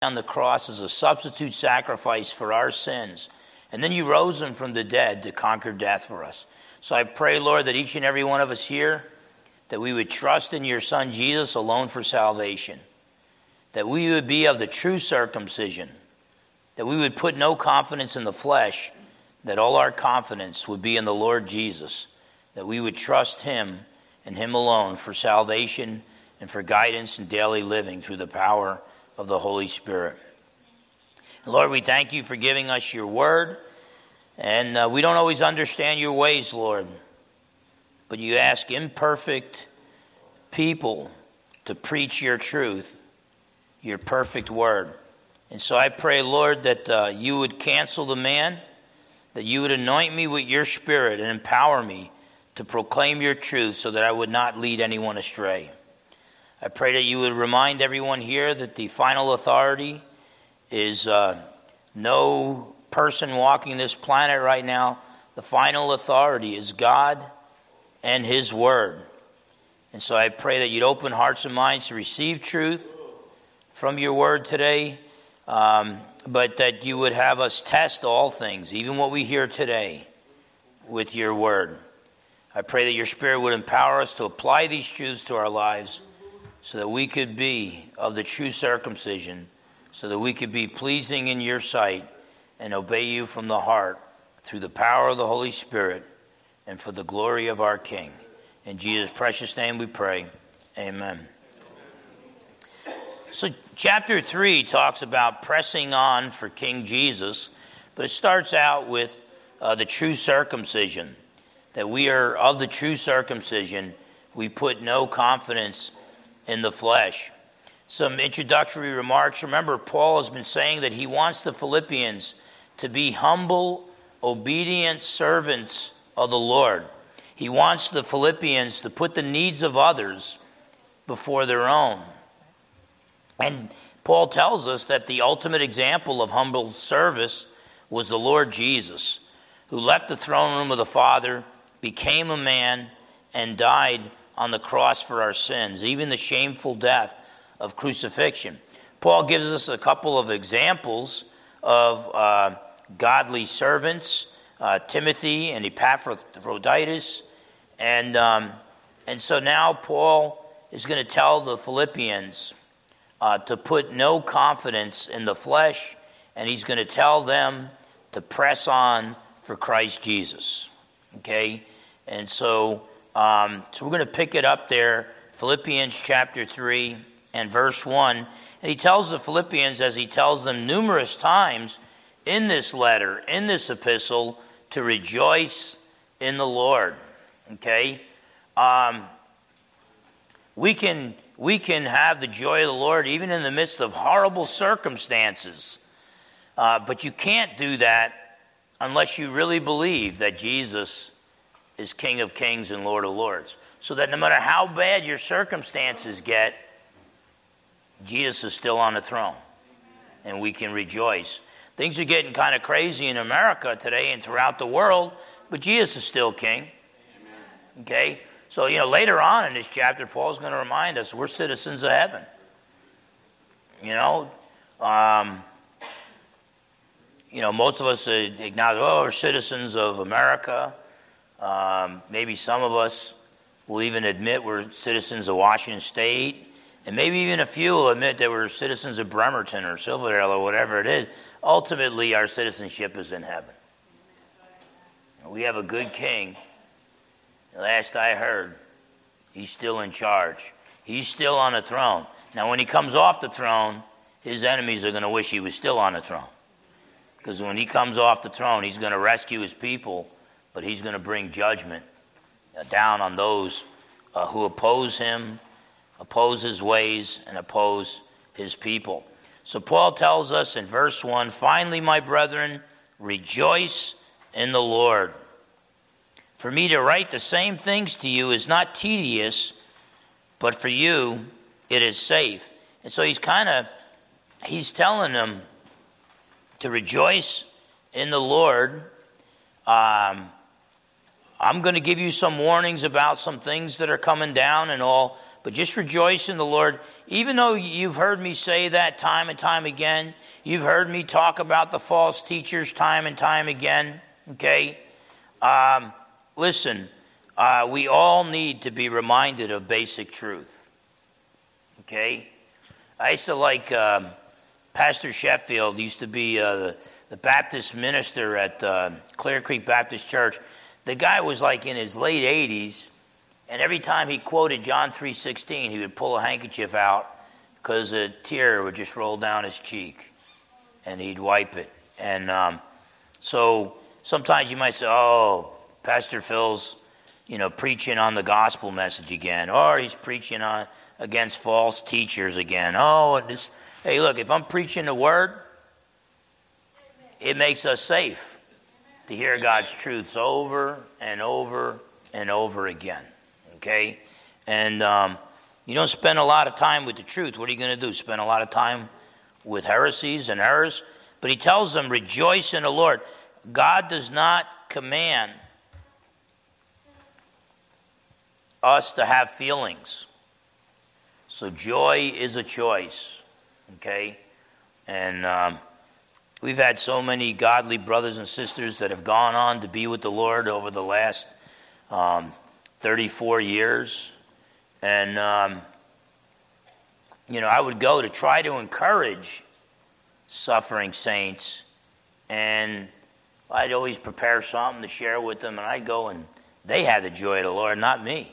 on the cross as a substitute sacrifice for our sins. And then you rose him from the dead to conquer death for us. So I pray, Lord, that each and every one of us here, that we would trust in your Son Jesus alone for salvation. That we would be of the true circumcision. That we would put no confidence in the flesh. That all our confidence would be in the Lord Jesus. That we would trust him and him alone for salvation and for guidance in daily living through the power of the Holy Spirit. Lord, we thank you for giving us your word. And uh, we don't always understand your ways, Lord. But you ask imperfect people to preach your truth, your perfect word. And so I pray, Lord, that uh, you would cancel the man, that you would anoint me with your spirit and empower me to proclaim your truth so that I would not lead anyone astray. I pray that you would remind everyone here that the final authority is uh, no person walking this planet right now. The final authority is God and His Word. And so I pray that you'd open hearts and minds to receive truth from your Word today, um, but that you would have us test all things, even what we hear today, with your Word. I pray that your Spirit would empower us to apply these truths to our lives so that we could be of the true circumcision, so that we could be pleasing in your sight and obey you from the heart through the power of the Holy Spirit and for the glory of our King. In Jesus' precious name we pray. Amen. So, chapter 3 talks about pressing on for King Jesus, but it starts out with uh, the true circumcision. That we are of the true circumcision, we put no confidence in the flesh. Some introductory remarks. Remember, Paul has been saying that he wants the Philippians to be humble, obedient servants of the Lord. He wants the Philippians to put the needs of others before their own. And Paul tells us that the ultimate example of humble service was the Lord Jesus, who left the throne room of the Father, became a man, and died on the cross for our sins, even the shameful death of crucifixion. Paul gives us a couple of examples of uh, godly servants, uh, Timothy and Epaphroditus. And, um, and so now Paul is going to tell the Philippians uh, to put no confidence in the flesh, and he's going to tell them to press on for Christ Jesus. Okay? And so um, so we're going to pick it up there, Philippians chapter 3 and verse 1. And he tells the Philippians, as he tells them numerous times in this letter, in this epistle, to rejoice in the Lord. Okay? Um, we, can, we can have the joy of the Lord even in the midst of horrible circumstances. Uh, but you can't do that unless you really believe that Jesus is King of Kings and Lord of Lords. So that no matter how bad your circumstances get, Jesus is still on the throne. And we can rejoice. Things are getting kind of crazy in America today and throughout the world, but Jesus is still King. Okay? So, you know, later on in this chapter, Paul's going to remind us we're citizens of heaven. You know, um, you know, most of us acknowledge, oh, we're citizens of America. Um, maybe some of us will even admit we're citizens of Washington State. And maybe even a few will admit that we're citizens of Bremerton or Silverdale or whatever it is. Ultimately, our citizenship is in heaven. We have a good king. Last I heard, he's still in charge. He's still on the throne. Now, when he comes off the throne, his enemies are going to wish he was still on the throne. Because when he comes off the throne, he's going to rescue his people but he's going to bring judgment uh, down on those uh, who oppose him, oppose his ways, and oppose his people. So Paul tells us in verse 1 finally, my brethren, rejoice in the Lord. For me to write the same things to you is not tedious, but for you it is safe. And so he's kind of he's telling them to rejoice in the Lord. Um, I'm going to give you some warnings about some things that are coming down and all, but just rejoice in the Lord. Even though you've heard me say that time and time again, you've heard me talk about the false teachers time and time again, okay? Um, listen, uh, we all need to be reminded of basic truth, okay? I used to like um, Pastor Sheffield, used to be uh, the, the, Baptist minister at uh, Clear Creek Baptist Church. The guy was like in his late 80s and every time he quoted John 3:16, he would pull a handkerchief out because a tear would just roll down his cheek, and he'd wipe it. And um, so sometimes you might say, "Oh, Pastor Phil's, you know, preaching on the gospel message again, or he's preaching on against false teachers again." Oh, this, hey, look, if I'm preaching the word, it makes us safe to hear God's truths over and over and over again okay? And um, you don't spend a lot of time with the truth. What are you going to do? Spend a lot of time with heresies and errors? But he tells them, rejoice in the Lord. God does not command us to have feelings. So joy is a choice, okay? And um, we've had so many godly brothers and sisters that have gone on to be with the Lord over the last um, 34 years. And, um, you know, I would go to try to encourage suffering saints. And I'd always prepare something to share with them. And I'd go and they had the joy of the Lord, not me.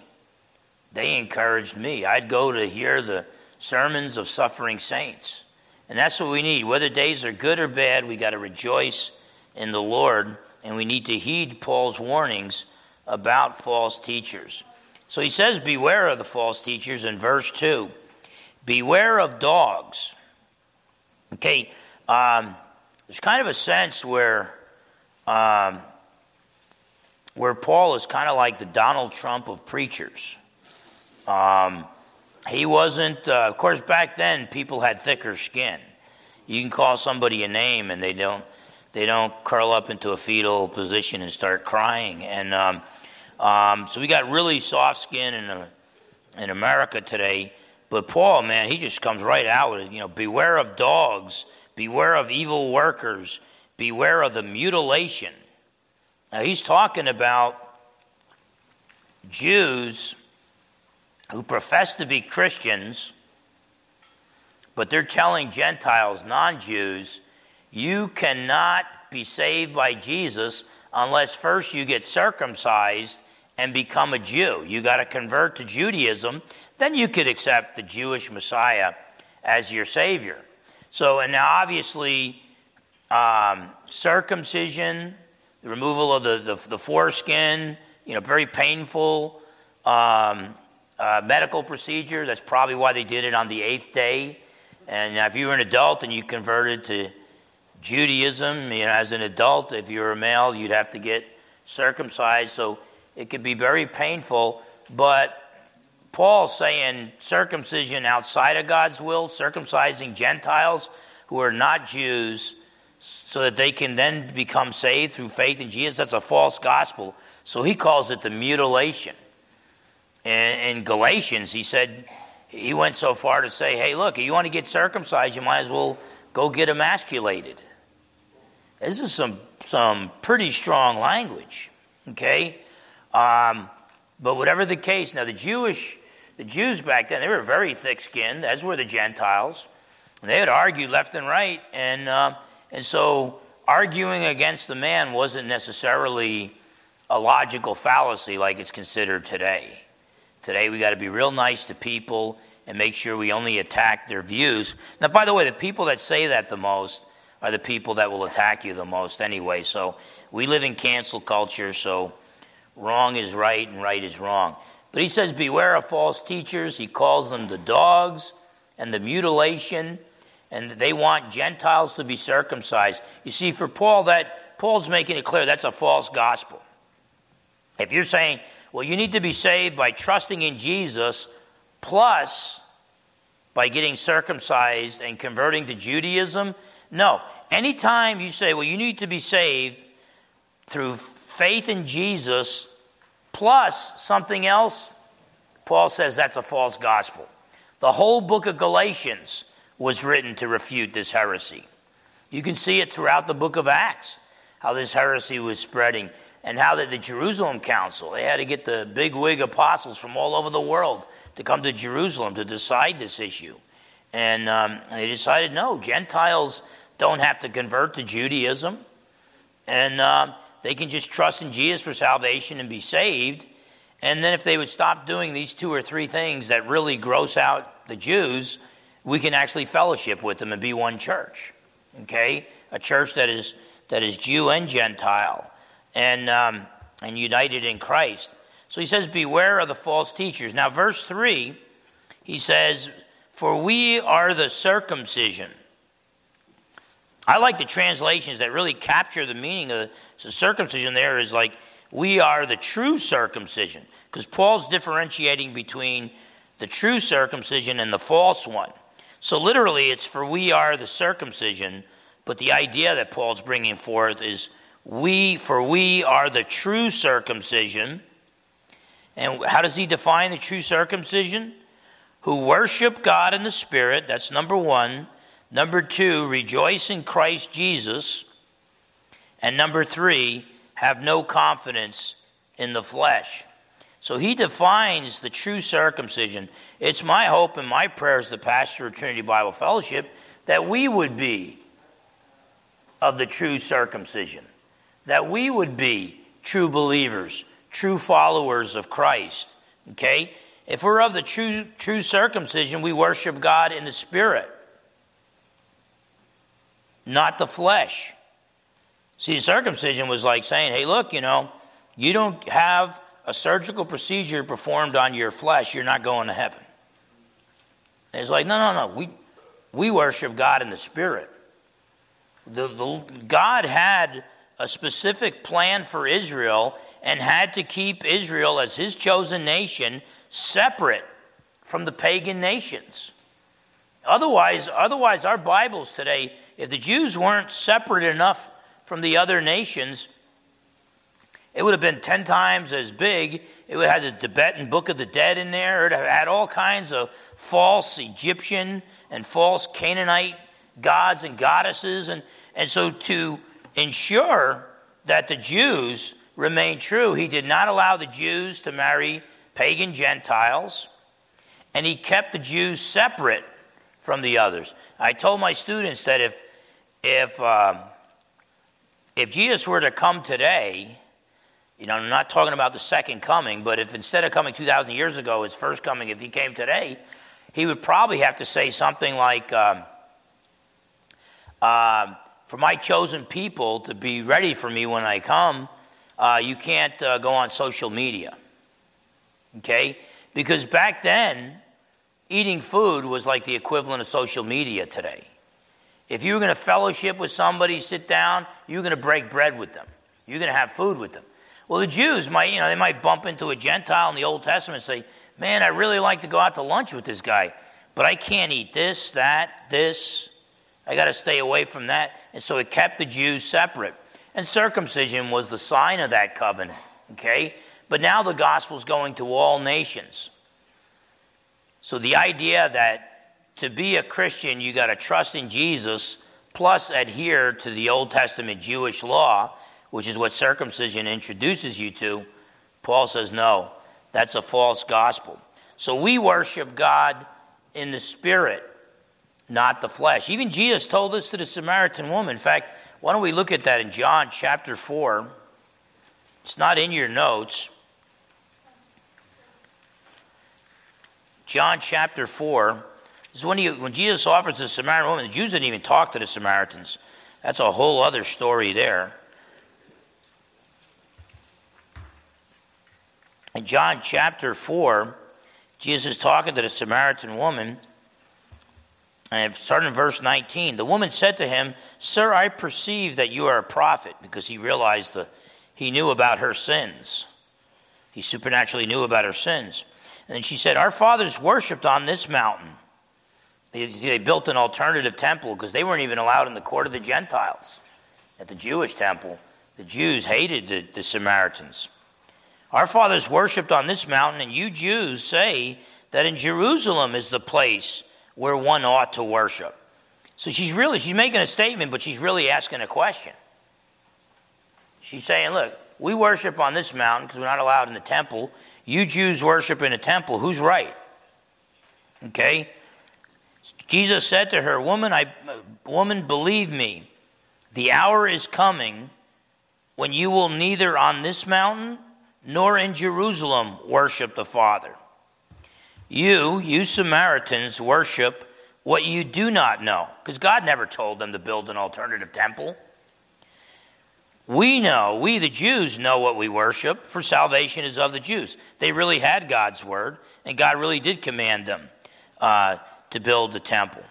They encouraged me. I'd go to hear the sermons of suffering saints. And that's what we need. Whether days are good or bad, we got to rejoice in the Lord. And we need to heed Paul's warnings about false teachers. So he says, Beware of the false teachers in verse 2. Beware of dogs. Okay, um, there's kind of a sense where, um, where Paul is kind of like the Donald Trump of preachers. Um, he wasn't, uh, of course, back then people had thicker skin. You can call somebody a name and they don't, they don't curl up into a fetal position and start crying. And um, um, so we got really soft skin in, uh, in America today. But Paul, man, he just comes right out with it. You know, beware of dogs, beware of evil workers, beware of the mutilation. Now he's talking about Jews who profess to be Christians, but they're telling Gentiles, non Jews, you cannot be saved by Jesus unless first you get circumcised and become a Jew. You got to convert to Judaism, then you could accept the Jewish Messiah as your Savior. So, and now obviously, um, circumcision, the removal of the, the, the, foreskin, you know, very painful um, uh, medical procedure. That's probably why they did it on the eighth day. And if you were an adult and you converted to Judaism, you know, as an adult, if you were a male, you'd have to get circumcised. So it could be very painful, but Paul's saying circumcision outside of God's will, circumcising Gentiles who are not Jews, so that they can then become saved through faith in Jesus. That's a false gospel. So he calls it the mutilation. In, in Galatians, he said, he went so far to say, hey, look, if you want to get circumcised, you might as well go get emasculated. This is some, some pretty strong language, okay? Um, but whatever the case, now the Jewish, the Jews back then, they were very thick-skinned, as were the Gentiles. They would argue left and right, and uh, and so arguing against the man wasn't necessarily a logical fallacy like it's considered today. Today we got to be real nice to people and make sure we only attack their views. Now, by the way, the people that say that the most are the people that will attack you the most anyway. So we live in cancel culture, so wrong is right and right is wrong. But he says, Beware of false teachers. He calls them the dogs and the mutilation, and they want Gentiles to be circumcised. You see, for Paul, that Paul's making it clear that's a false gospel. If you're saying, well, you need to be saved by trusting in Jesus plus by getting circumcised and converting to Judaism, no. Anytime you say, well, you need to be saved through faith in Jesus plus something else, Paul says that's a false gospel. The whole book of Galatians was written to refute this heresy. You can see it throughout the book of Acts, how this heresy was spreading, and how that the Jerusalem Council, they had to get the big wig apostles from all over the world to come to Jerusalem to decide this issue. And um, they decided no, Gentiles don't have to convert to Judaism, and uh, they can just trust in Jesus for salvation and be saved. And then if they would stop doing these two or three things that really gross out the Jews, we can actually fellowship with them and be one church. Okay? A church that is that is Jew and Gentile and um, and united in Christ. So he says, Beware of the false teachers. Now, verse 3, he says, For we are the circumcision. I like the translations that really capture the meaning of the circumcision there is like, we are the true circumcision. Because Paul's differentiating between the true circumcision and the false one. So literally, it's for we are the circumcision, but the idea that Paul's bringing forth is we, for we are the true circumcision. And how does he define the true circumcision? Who worship God in the Spirit, that's number one. Number two, rejoice in Christ Jesus. And number three, have no confidence in the flesh. So he defines the true circumcision. It's my hope and my prayer as the pastor of Trinity Bible Fellowship that we would be of the true circumcision, that we would be true believers, true followers of Christ. Okay? If we're of the true, true circumcision, we worship God in the spirit, not the flesh. See, circumcision was like saying, hey, look, you know, you don't have a surgical procedure performed on your flesh, you're not going to heaven. And it's like, no, no, no. We, we worship God in the Spirit. The, the, God had a specific plan for Israel and had to keep Israel as his chosen nation separate from the pagan nations. Otherwise, otherwise, our Bibles today, if the Jews weren't separate enough from the other nations, it would have been 10 times as big. It would have had the Tibetan Book of the Dead in there. It would have had all kinds of false Egyptian and false Canaanite gods and goddesses. And, and so, to ensure that the Jews remained true, he did not allow the Jews to marry pagan Gentiles, and he kept the Jews separate from the others. I told my students that if, if, uh, if Jesus were to come today, you know, I'm not talking about the second coming, but if instead of coming 2,000 years ago, his first coming, if he came today, he would probably have to say something like, um, uh, For my chosen people to be ready for me when I come, uh, you can't uh, go on social media. Okay? Because back then, eating food was like the equivalent of social media today. If you were going to fellowship with somebody, sit down, you're going to break bread with them. You're going to have food with them. Well, the Jews might, you know, they might bump into a Gentile in the Old Testament and say, Man, I really like to go out to lunch with this guy, but I can't eat this, that, this. I got to stay away from that. And so it kept the Jews separate. And circumcision was the sign of that covenant, okay? But now the gospel's going to all nations. So the idea that to be a Christian, you got to trust in Jesus plus adhere to the Old Testament Jewish law which is what circumcision introduces you to, Paul says, no, that's a false gospel. So we worship God in the spirit, not the flesh. Even Jesus told this to the Samaritan woman. In fact, why don't we look at that in John chapter 4? It's not in your notes. John chapter 4. This is when, he, when Jesus offers the Samaritan woman, the Jews didn't even talk to the Samaritans. That's a whole other story there. In John chapter 4, Jesus is talking to the Samaritan woman. And starting in verse 19, the woman said to him, Sir, I perceive that you are a prophet, because he realized that he knew about her sins. He supernaturally knew about her sins. And she said, Our fathers worshipped on this mountain. They, they built an alternative temple because they weren't even allowed in the court of the Gentiles. At the Jewish temple, the Jews hated the, the Samaritans. Our fathers worshipped on this mountain, and you Jews say that in Jerusalem is the place where one ought to worship. So she's really she's making a statement, but she's really asking a question. She's saying, look, we worship on this mountain because we're not allowed in the temple. You Jews worship in a temple. Who's right? Okay? Jesus said to her, Woman, I woman, believe me, the hour is coming when you will neither on this mountain nor in Jerusalem worship the Father. You, you Samaritans, worship what you do not know, because God never told them to build an alternative temple. We know, we the Jews know what we worship, for salvation is of the Jews. They really had God's word, and God really did command them uh, to build the temple.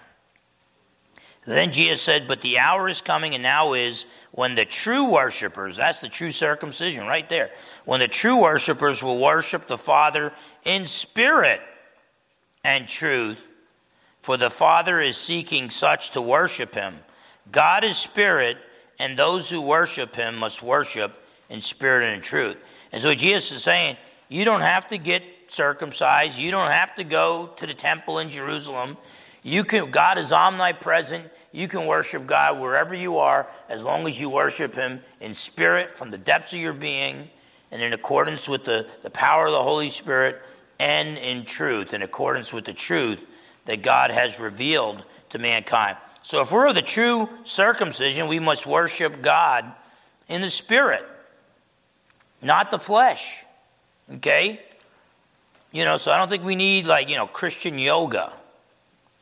Then Jesus said, But the hour is coming, and now is when the true worshipers, that's the true circumcision right there, when the true worshipers will worship the Father in spirit and truth, for the Father is seeking such to worship him. God is spirit, and those who worship him must worship in spirit and in truth. And so Jesus is saying, You don't have to get circumcised, you don't have to go to the temple in Jerusalem. You can, God is omnipresent. You can worship God wherever you are as long as you worship Him in spirit from the depths of your being and in accordance with the, the power of the Holy Spirit and in truth, in accordance with the truth that God has revealed to mankind. So if we're the true circumcision, we must worship God in the spirit, not the flesh. Okay? You know, so I don't think we need like, you know, Christian yoga.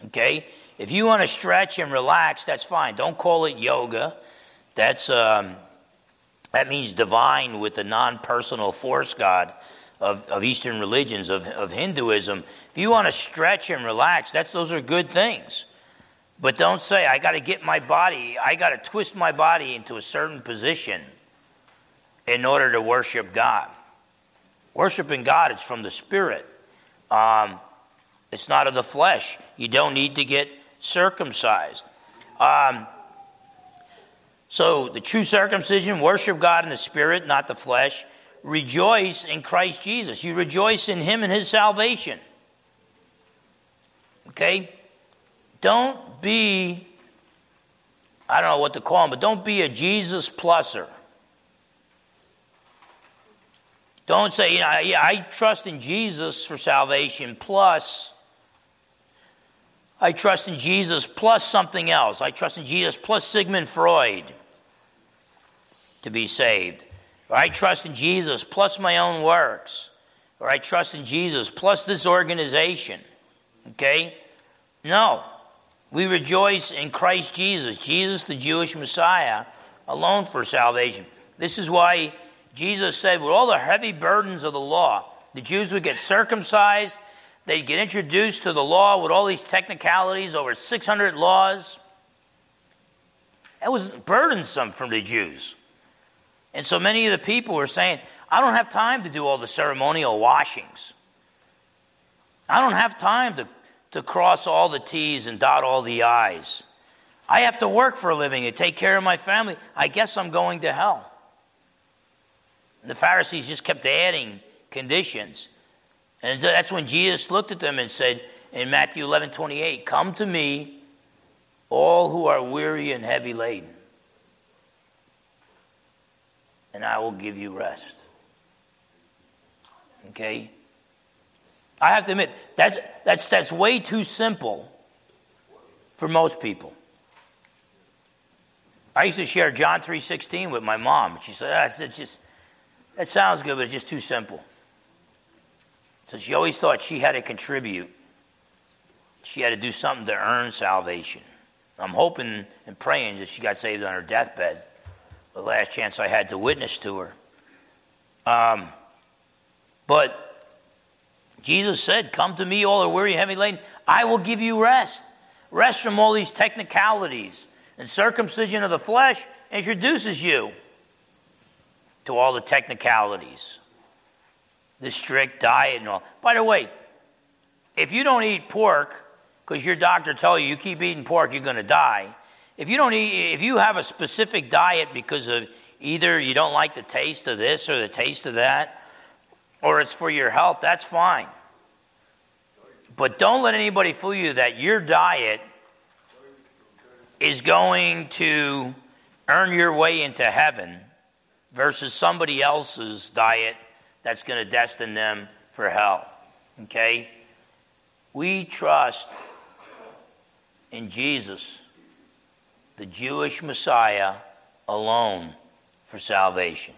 Okay? If you want to stretch and relax, that's fine. Don't call it yoga. That's um, that means divine with the non-personal force God of, of Eastern religions, of, of Hinduism. If you want to stretch and relax, that's those are good things. But don't say, I got to get my body, I got to twist my body into a certain position in order to worship God. Worshiping God is from the Spirit. Um, it's not of the flesh. You don't need to get circumcised. Um, so, the true circumcision, worship God in the spirit, not the flesh. Rejoice in Christ Jesus. You rejoice in Him and His salvation. Okay? Don't be, I don't know what to call him, but don't be a Jesus pluser. Don't say, you know, yeah, I trust in Jesus for salvation, plus I trust in Jesus plus something else. I trust in Jesus plus Sigmund Freud to be saved. Or I trust in Jesus plus my own works. Or I trust in Jesus plus this organization. Okay? No. We rejoice in Christ Jesus, Jesus, the Jewish Messiah, alone for salvation. This is why Jesus said, with all the heavy burdens of the law, the Jews would get circumcised They'd get introduced to the law with all these technicalities, over 600 laws. That was burdensome for the Jews. And so many of the people were saying, I don't have time to do all the ceremonial washings. I don't have time to, to cross all the T's and dot all the I's. I have to work for a living and take care of my family. I guess I'm going to hell. And the Pharisees just kept adding conditions. And that's when Jesus looked at them and said in Matthew 11 28, Come to me, all who are weary and heavy laden, and I will give you rest. Okay? I have to admit, that's, that's, that's way too simple for most people. I used to share John 3.16 with my mom. She said, ah, it's just, that sounds good, but it's just too simple. So she always thought she had to contribute. She had to do something to earn salvation. I'm hoping and praying that she got saved on her deathbed, the last chance I had to witness to her. Um, but Jesus said, Come to me, all are weary heavy laden. I will give you rest. Rest from all these technicalities. And circumcision of the flesh introduces you to all the technicalities the strict diet and all. By the way, if you don't eat pork because your doctor tell you you keep eating pork, you're going to die. If you don't eat, if you have a specific diet because of either you don't like the taste of this or the taste of that, or it's for your health, that's fine. But don't let anybody fool you that your diet is going to earn your way into heaven versus somebody else's diet that's going to destine them for hell. Okay? We trust in Jesus, the Jewish Messiah, alone for salvation.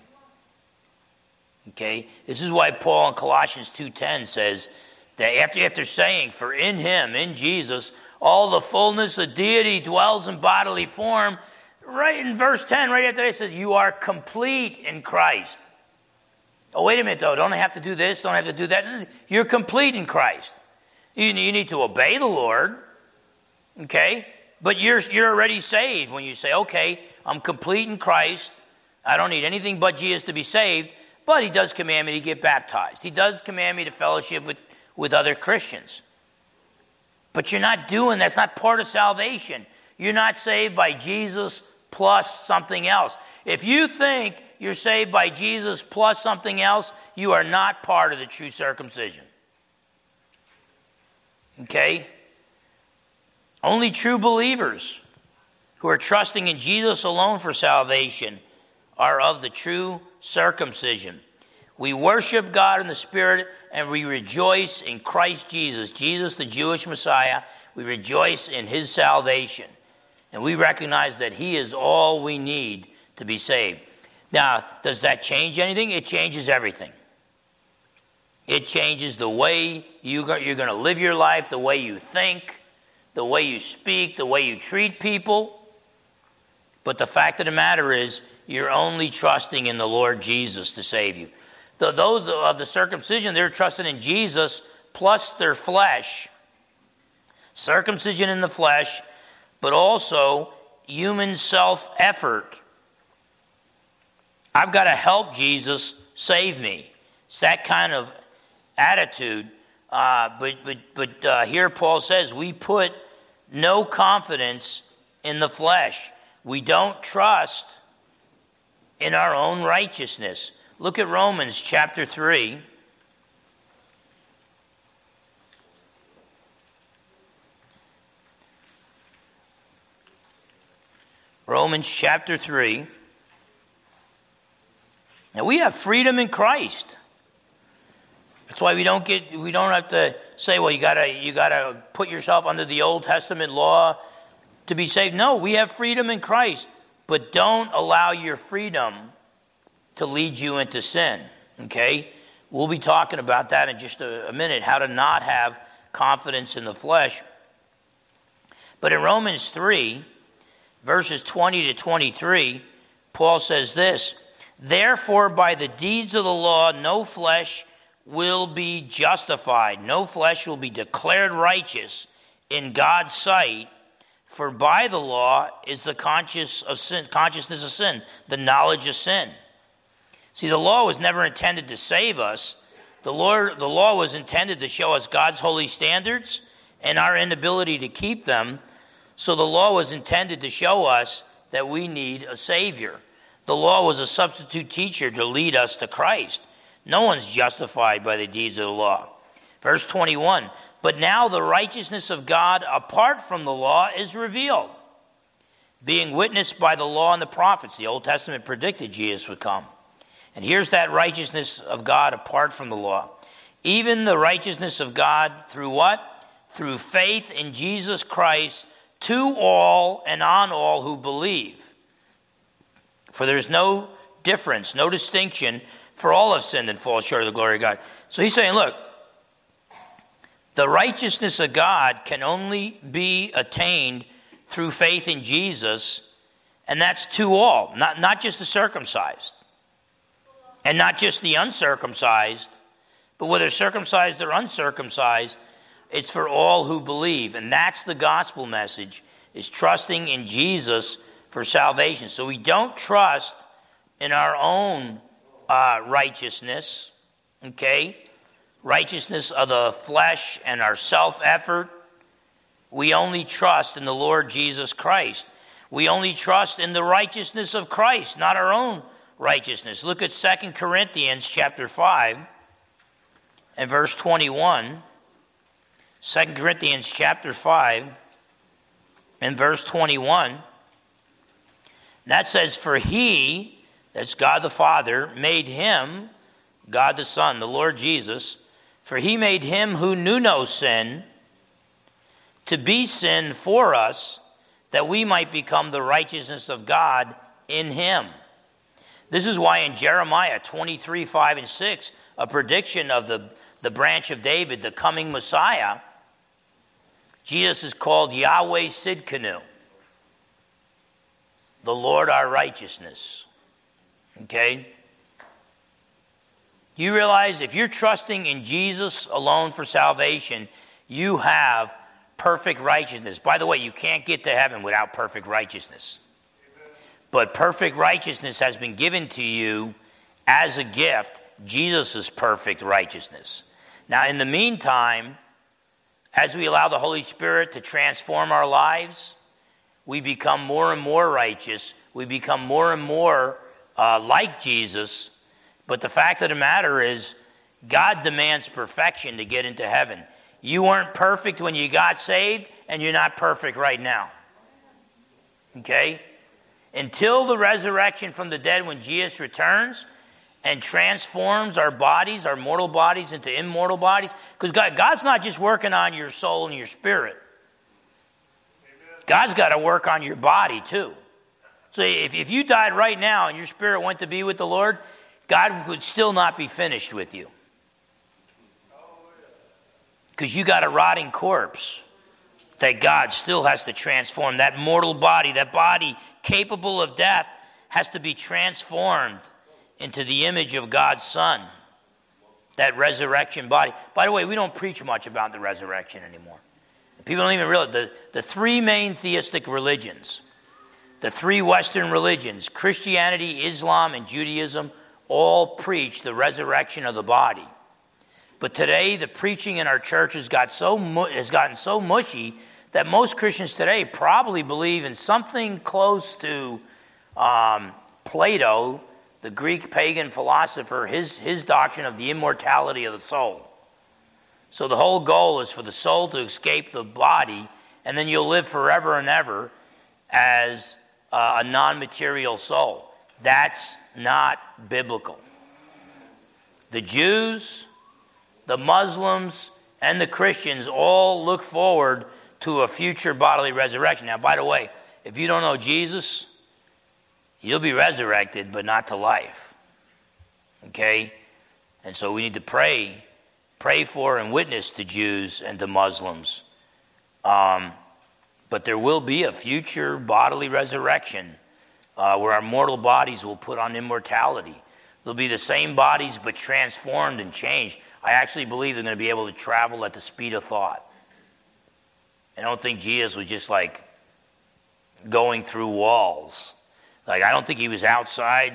Okay? This is why Paul in Colossians 2:10 says that after after saying for in him in Jesus all the fullness of deity dwells in bodily form right in verse 10 right after that it says you are complete in Christ. Oh wait a minute though, don't have to do this, don't have to do that. You're complete in Christ. You, you need to obey the Lord. Okay? But you're you're already saved when you say, "Okay, I'm complete in Christ. I don't need anything but Jesus to be saved." But he does command me to get baptized. He does command me to fellowship with, with other Christians. But you're not doing that's not part of salvation. You're not saved by Jesus plus something else. If you think you're saved by Jesus plus something else, you are not part of the true circumcision. Okay? Only true believers who are trusting in Jesus alone for salvation are of the true circumcision. We worship God in the Spirit and we rejoice in Christ Jesus, Jesus, the Jewish Messiah. We rejoice in his salvation. And we recognize that he is all we need to be saved. Now, does that change anything? It changes everything. It changes the way you you're going to live your life, the way you think, the way you speak, the way you treat people. But the fact of the matter is, you're only trusting in the Lord Jesus to save you. The, those of the circumcision, they're trusting in Jesus plus their flesh. Circumcision in the flesh, but also human self effort. I've got to help Jesus save me. It's that kind of attitude. Uh, but but, but uh, here Paul says we put no confidence in the flesh. We don't trust in our own righteousness. Look at Romans chapter 3. Romans chapter 3. Now we have freedom in Christ. That's why we don't get we don't have to say, well, you gotta you gotta put yourself under the Old Testament law to be saved. No, we have freedom in Christ. But don't allow your freedom to lead you into sin. Okay? We'll be talking about that in just a, a minute, how to not have confidence in the flesh. But in Romans 3, verses 20 to 23, Paul says this Therefore, by the deeds of the law, no flesh will be justified, no flesh will be declared righteous in God's sight. For by the law is the conscious of sin, consciousness of sin, the knowledge of sin. See, the law was never intended to save us. The law, the law was intended to show us God's holy standards and our inability to keep them. So the law was intended to show us that we need a Savior. The law was a substitute teacher to lead us to Christ. No one's justified by the deeds of the law. Verse 21 but now the righteousness of God apart from the law is revealed, being witnessed by the law and the prophets. The Old Testament predicted Jesus would come. And here's that righteousness of God apart from the law. Even the righteousness of God through what? Through faith in Jesus Christ to all and on all who believe. For there's no difference, no distinction, for all have sinned and fall short of the glory of God. So he's saying, look, the righteousness of God can only be attained through faith in Jesus, and that's to all, not, not just the circumcised, and not just the uncircumcised, but whether circumcised or uncircumcised, it's for all who believe. And that's the gospel message, is trusting in Jesus for salvation. So we don't trust in our own uh, righteousness, okay? righteousness of the flesh and our self effort. We only trust in the Lord Jesus Christ. We only trust in the righteousness of Christ, not our own righteousness. Look at 2 Corinthians chapter 5. and verse 21. 2 Corinthians chapter 5 and verse 21. That says, For he, that's God the Father, made him, God the Son, the Lord Jesus, for he made him who knew no sin to be sin for us, that we might become the righteousness of God in him. This is why in Jeremiah 23 5 and 6, a prediction of the, the branch of David, the coming Messiah, Jesus is called Yahweh Sidkenu, the Lord our righteousness. Okay? You realize if you're trusting in Jesus alone for salvation, you have perfect righteousness. By the way, you can't get to heaven without perfect righteousness. But perfect righteousness has been given to you as a gift, Jesus' perfect righteousness. Now, in the meantime, as we allow the Holy Spirit to transform our lives, we become more and more righteous. We become more and more uh, like Jesus. But the fact of the matter is, God demands perfection to get into heaven. You weren't perfect when you got saved, and you're not perfect right now. Okay? Until the resurrection from the dead, when Jesus returns, and transforms our bodies, our mortal bodies, into immortal bodies. Because God, God's not just working on your soul and your spirit, God's got to work on your body too. So if, if you died right now and your spirit went to be with the Lord, God would still not be finished with you. Because you got a rotting corpse that God still has to transform. That mortal body, that body capable of death, has to be transformed into the image of God's Son, that resurrection body. By the way, we don't preach much about the resurrection anymore. People don't even realize the, the three main theistic religions, the three Western religions, Christianity, Islam, and Judaism, all preach the resurrection of the body. But today, the preaching in our churches got so mu- has gotten so mushy that most Christians today probably believe in something close to um, Plato the Greek pagan philosopher, his, his doctrine of the immortality of the soul. So the whole goal is for the soul to escape the body, and then you'll live forever and ever as uh, a non material soul. That's not biblical. The Jews, the Muslims, and the Christians all look forward to a future bodily resurrection. Now, by the way, if you don't know Jesus, You'll be resurrected, but not to life. Okay? And so we need to pray, pray for and witness to Jews and to Muslims. Um, but there will be a future bodily resurrection uh, where our mortal bodies will put on immortality. They'll be the same bodies, but transformed and changed. I actually believe they're going to be able to travel at the speed of thought. I don't think Jesus was just like going through walls. Like, I don't think he was outside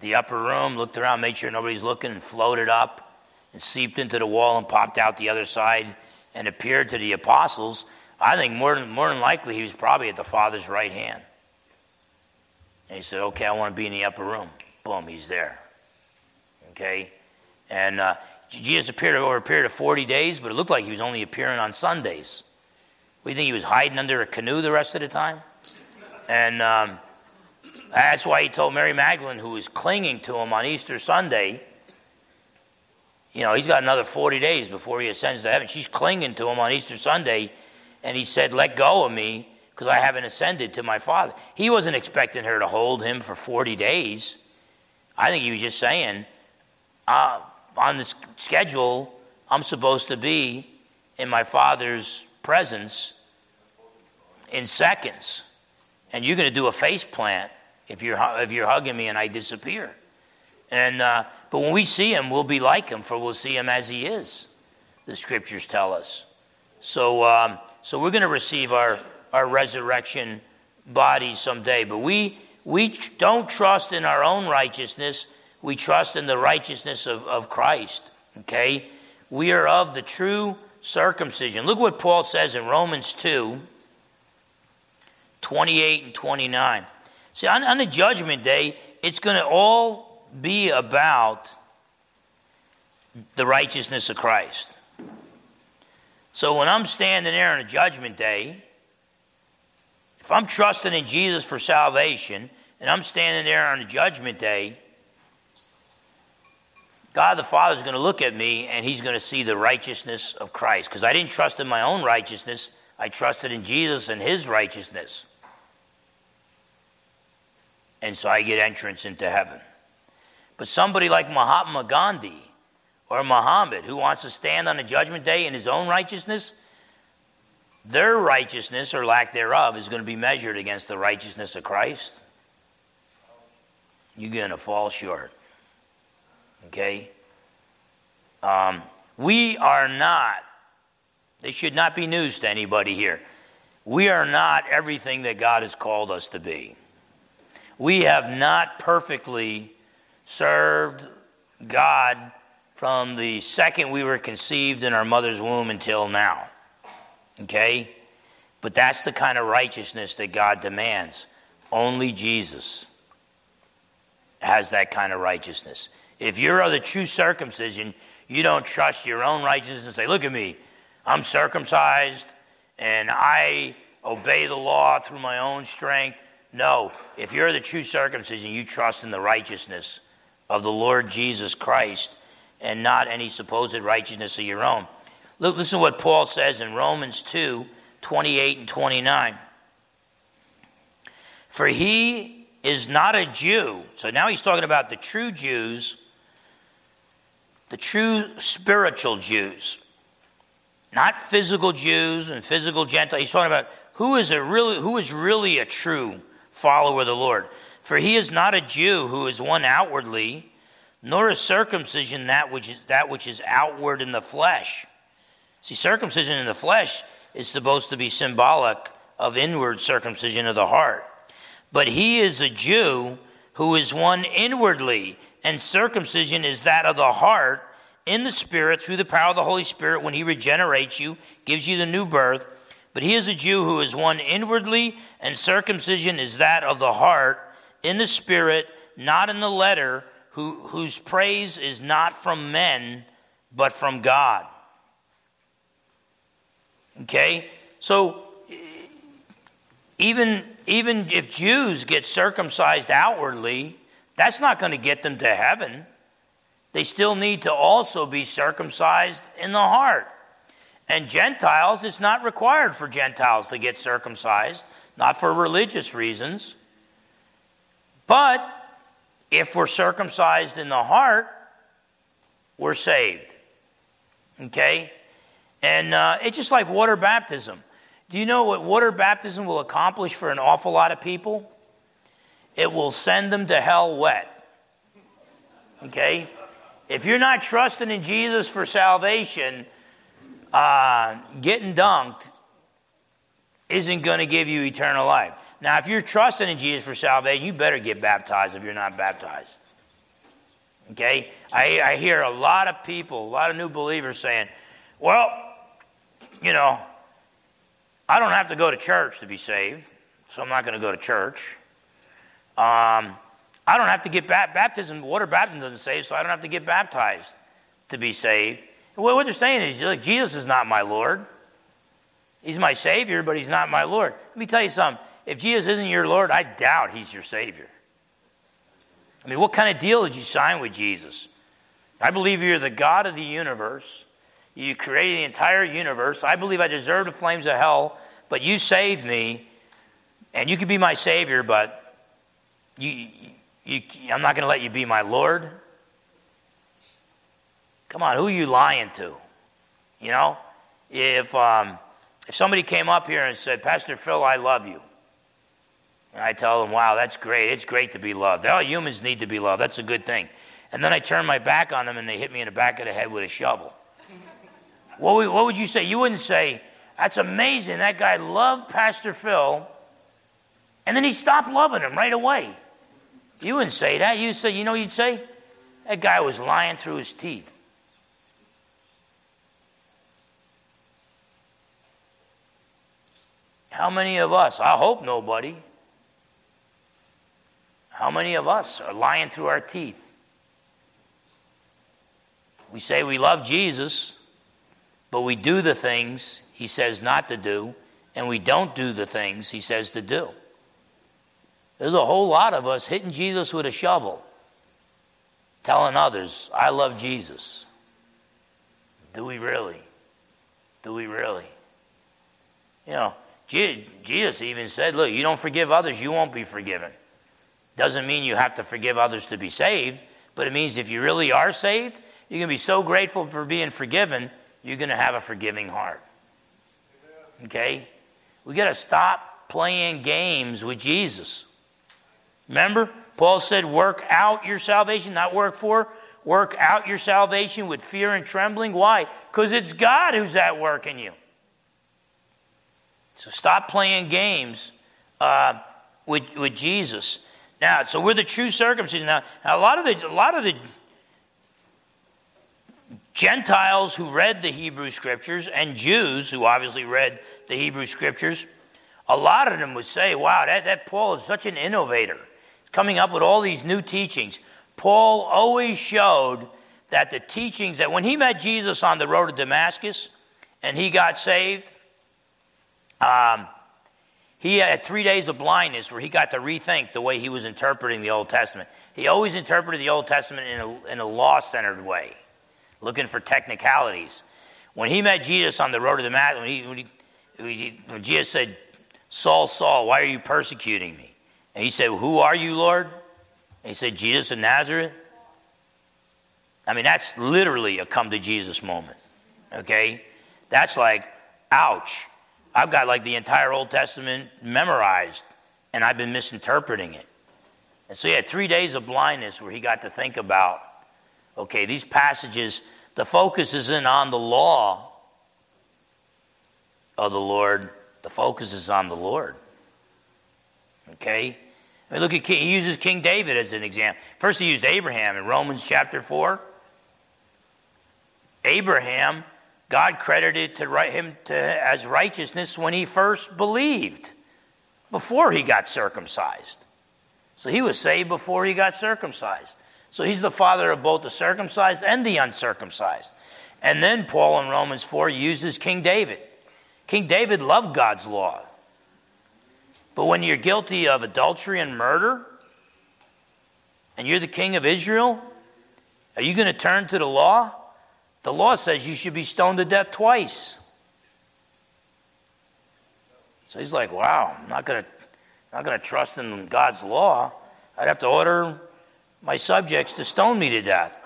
the upper room, looked around, made sure nobody's looking, and floated up and seeped into the wall and popped out the other side and appeared to the apostles. I think more than, more than likely he was probably at the Father's right hand. And he said, Okay, I want to be in the upper room. Boom, he's there. Okay? And uh, Jesus appeared over a period of 40 days, but it looked like he was only appearing on Sundays. We think he was hiding under a canoe the rest of the time? And um, that's why he told Mary Magdalene, who was clinging to him on Easter Sunday, you know, he's got another 40 days before he ascends to heaven. She's clinging to him on Easter Sunday, and he said, Let go of me because I haven't ascended to my Father. He wasn't expecting her to hold him for 40 days. I think he was just saying, uh, on the schedule, I'm supposed to be in my Father's presence in seconds. And you're going to do a face plant if you're, if you're hugging me and I disappear. And, uh, but when we see him, we'll be like him, for we'll see him as he is, the scriptures tell us. So, um, so we're going to receive our, our resurrection body someday. But we, we don't trust in our own righteousness, we trust in the righteousness of, of Christ. Okay? We are of the true circumcision. Look what Paul says in Romans 2 28 and 29. See, on, on the judgment day, it's going to all be about the righteousness of Christ. So when I'm standing there on a judgment day, if I'm trusting in Jesus for salvation, and I'm standing there on a judgment day, God the Father is going to look at me and he's going to see the righteousness of Christ. Because I didn't trust in my own righteousness, I trusted in Jesus and his righteousness. And so I get entrance into heaven. But somebody like Mahatma Gandhi or Muhammad who wants to stand on the judgment day in his own righteousness, their righteousness or lack thereof is going to be measured against the righteousness of Christ. You're going to fall short. Okay? Um, we are not, this should not be news to anybody here. We are not everything that God has called us to be. We have not perfectly served God from the second we were conceived in our mother's womb until now. Okay? But that's the kind of righteousness that God demands. Only Jesus has that kind of righteousness. If you're of the true circumcision, you don't trust your own righteousness and say, Look at me, I'm circumcised and I obey the law through my own strength. No, if you're the true circumcision, you trust in the righteousness of the Lord Jesus Christ and not any supposed righteousness of your own. Look, listen to what Paul says in Romans 2 28 and 29. For he is not a Jew. So now he's talking about the true Jews the true spiritual Jews, not physical Jews and physical Gentiles. He's talking about who is a really who is really a true follower of the Lord. For he is not a Jew who is one outwardly, nor is circumcision that which is that which is outward in the flesh. See, circumcision in the flesh is supposed to be symbolic of inward circumcision of the heart. But he is a Jew who is one inwardly, and circumcision is that of the heart in the Spirit through the power of the Holy Spirit when He regenerates you, gives you the new birth. But he is a Jew who is one inwardly, and circumcision is that of the heart in the Spirit, not in the letter, who, whose praise is not from men, but from God. Okay? So, even, even if Jews get circumcised outwardly, that's not going to get them to heaven. They still need to also be circumcised in the heart. And Gentiles, it's not required for Gentiles to get circumcised, not for religious reasons. But if we're circumcised in the heart, we're saved. Okay? And uh, it's just like water baptism. Do you know what water baptism will accomplish for an awful lot of people? it will send them to hell wet. Okay? If you're not trusting in Jesus for salvation, uh, getting dunked isn't going to give you eternal life. Now, if you're trusting in Jesus for salvation, you better get baptized if you're not baptized. Okay? I, I hear a lot of people, a lot of new believers saying, well, you know, I don't have to go to church to be saved, so I'm not going to go to church. Um, I don't have to get ba- baptism. Water baptism doesn't save, so I don't have to get baptized to be saved. Well, what they're saying is, like, Jesus is not my Lord. He's my Savior, but He's not my Lord. Let me tell you something. If Jesus isn't your Lord, I doubt He's your Savior. I mean, what kind of deal did you sign with Jesus? I believe you're the God of the universe. You created the entire universe. I believe I deserve the flames of hell, but you saved me, and you can be my Savior, but you, you, I'm not going to let you be my Lord. Come on, who are you lying to? You know, if, um, if somebody came up here and said, Pastor Phil, I love you. And I tell them, wow, that's great. It's great to be loved. All humans need to be loved. That's a good thing. And then I turn my back on them and they hit me in the back of the head with a shovel. what, would, what would you say? You wouldn't say, that's amazing. That guy loved Pastor Phil. And then he stopped loving him right away. You wouldn't say that. You'd say, you know you'd say? That guy was lying through his teeth. How many of us, I hope nobody, how many of us are lying through our teeth? we say we love Jesus, but we do the things he says not to do, and we don't do the things he says to do. There's a whole lot of us hitting Jesus with a shovel, telling others, I love Jesus. Do we really? Do we really? You know, Jesus even said, Look, you don't forgive others, you won't be forgiven. Doesn't mean you have to forgive others to be saved, but it means if you really are saved, you're going to be so grateful for being forgiven, you're going to have a forgiving heart. Okay? We got to stop playing games with Jesus. Remember, Paul said, work out your salvation, not work for. Work out your salvation with fear and trembling. Why? Because it's God who's at work in you. So stop playing games uh, with, with Jesus. Now, so we're the true circumcision. Now, now, a lot of the a lot of the Gentiles who read the Hebrew scriptures and Jews who obviously read the Hebrew scriptures, a lot of them would say, "Wow, that, that Paul is such an innovator, He's coming up with all these new teachings." Paul always showed that the teachings that when he met Jesus on the road to Damascus and he got saved, um, he had three days of blindness where he got to rethink the way he was interpreting the Old Testament. He always interpreted the Old Testament in a, in a law centered way, looking for technicalities. When he met Jesus on the road to Damascus, when, he, when, he, when Jesus said, Saul, Saul, why are you persecuting me? And he said, Who are you, Lord? And he said, Jesus of Nazareth. I mean, that's literally a come to Jesus moment. Okay? That's like, ouch. I've got like the entire Old Testament memorized, and I've been misinterpreting it. And so he had three days of blindness where he got to think about okay, these passages, the focus isn't on the law of the Lord, the focus is on the Lord. Okay? I mean, look at King, he uses King David as an example. First, he used Abraham in Romans chapter 4. Abraham God credited to him to, as righteousness when he first believed, before he got circumcised. So he was saved before he got circumcised. So he's the father of both the circumcised and the uncircumcised. And then Paul in Romans 4 uses King David. King David loved God's law. But when you're guilty of adultery and murder, and you're the king of Israel, are you going to turn to the law? The law says you should be stoned to death twice. So he's like, wow, I'm not going to not going to trust in God's law. I'd have to order my subjects to stone me to death.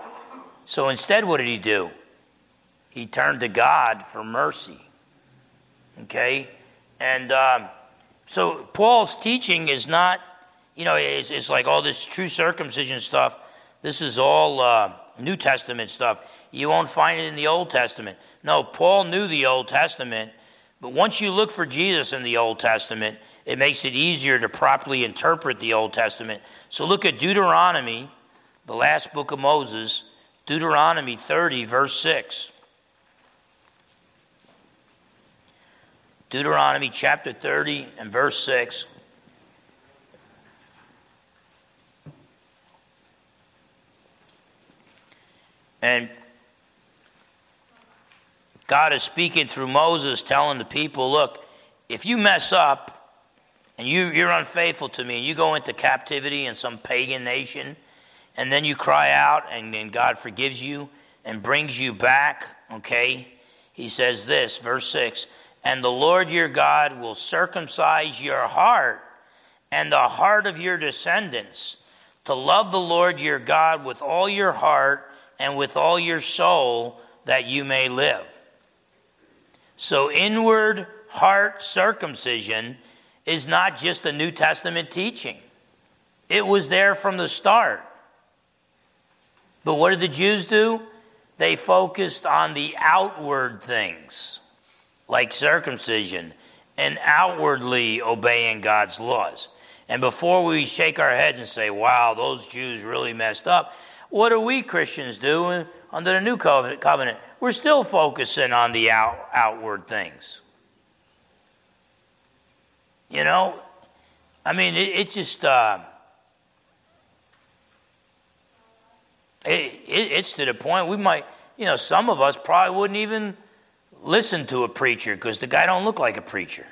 So instead, what did he do? He turned to God for mercy. Okay? And um, so Paul's teaching is not, you know, it's, it's, like all this true circumcision stuff. This is all uh, New Testament stuff. You won't find it in the Old Testament. No, Paul knew the Old Testament, but once you look for Jesus in the Old Testament, it makes it easier to properly interpret the Old Testament. So look at Deuteronomy, the last book of Moses, Deuteronomy 30, verse 6. Deuteronomy chapter 30 and verse 6. And God is speaking through Moses, telling the people, look, if you mess up and you, you're unfaithful to me and you go into captivity in some pagan nation, and then you cry out and, and God forgives you and brings you back, okay? He says this, verse 6 And the Lord your God will circumcise your heart and the heart of your descendants to love the Lord your God with all your heart and with all your soul that you may live. So, inward heart circumcision is not just a New Testament teaching, it was there from the start. But what did the Jews do? They focused on the outward things, like circumcision, and outwardly obeying God's laws. And before we shake our heads and say, wow, those Jews really messed up, what do we Christians do under the new covenant? We're still focusing on the out, outward things. You know, I mean, it, it's just, uh, it, it, it's to the point we might, you know, some of us probably wouldn't even listen to a preacher because the guy don't look like a preacher.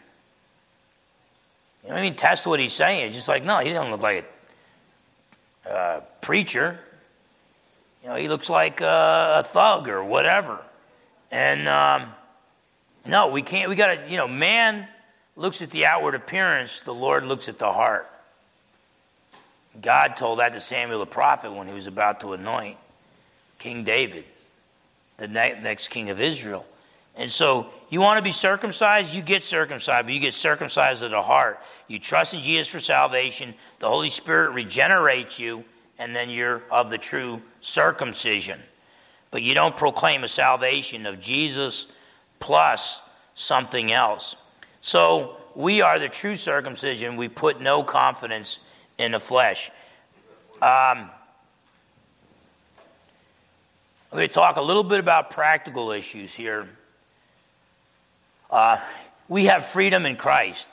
You know I mean? Test what he's saying. Just like, no, he don't look like a uh, preacher. You know, he looks like a, a thug or whatever. And um, no, we can't. We got to, you know, man looks at the outward appearance, the Lord looks at the heart. God told that to Samuel the prophet when he was about to anoint King David, the next king of Israel. And so, you want to be circumcised, you get circumcised, but you get circumcised of the heart. You trust in Jesus for salvation, the Holy Spirit regenerates you, and then you're of the true circumcision. But you don't proclaim a salvation of Jesus plus something else. So, we are the true circumcision. We put no confidence in the flesh. Um, I'm going to talk a little bit about practical issues here. Uh, we have freedom in Christ.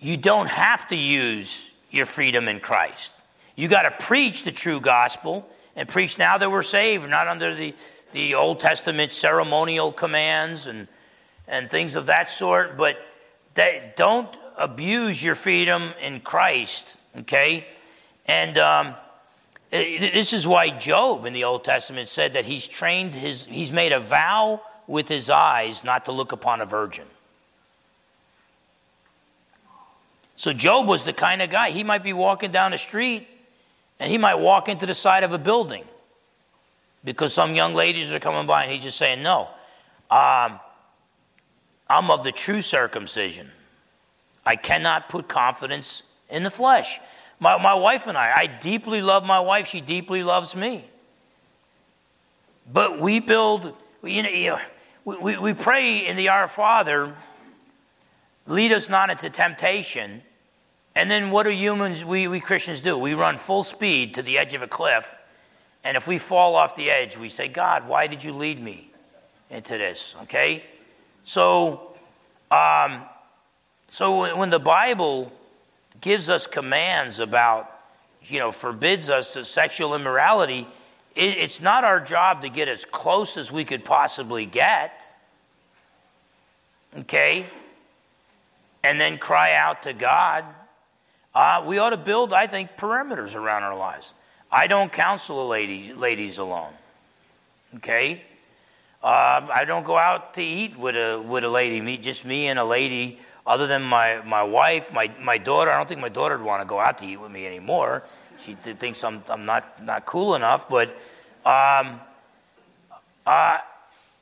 You don't have to use your freedom in Christ. You got to preach the true gospel and preach now that we're saved, not under the, the Old Testament ceremonial commands and, and things of that sort. But they, don't abuse your freedom in Christ, okay? And um, this is why Job in the Old Testament said that he's trained his, he's made a vow with his eyes not to look upon a virgin. So Job was the kind of guy, he might be walking down the street and he might walk into the side of a building because some young ladies are coming by and he's just saying, No, um, I'm of the true circumcision. I cannot put confidence in the flesh. My, my wife and I, I deeply love my wife, she deeply loves me. But we build, you know, we, we pray in the Our Father, lead us not into temptation. And then what do humans, we, we Christians do? We run full speed to the edge of a cliff. And if we fall off the edge, we say, God, why did you lead me into this? Okay? So, um, so when the Bible gives us commands about, you know, forbids us to sexual immorality, it, it's not our job to get as close as we could possibly get. Okay? And then cry out to God. Uh, we ought to build, I think, perimeters around our lives. I don't counsel a lady, ladies alone. Okay? Uh, I don't go out to eat with a, with a lady, me, just me and a lady, other than my, my wife, my, my daughter. I don't think my daughter would want to go out to eat with me anymore. She thinks I'm, I'm not, not cool enough. But, um, uh,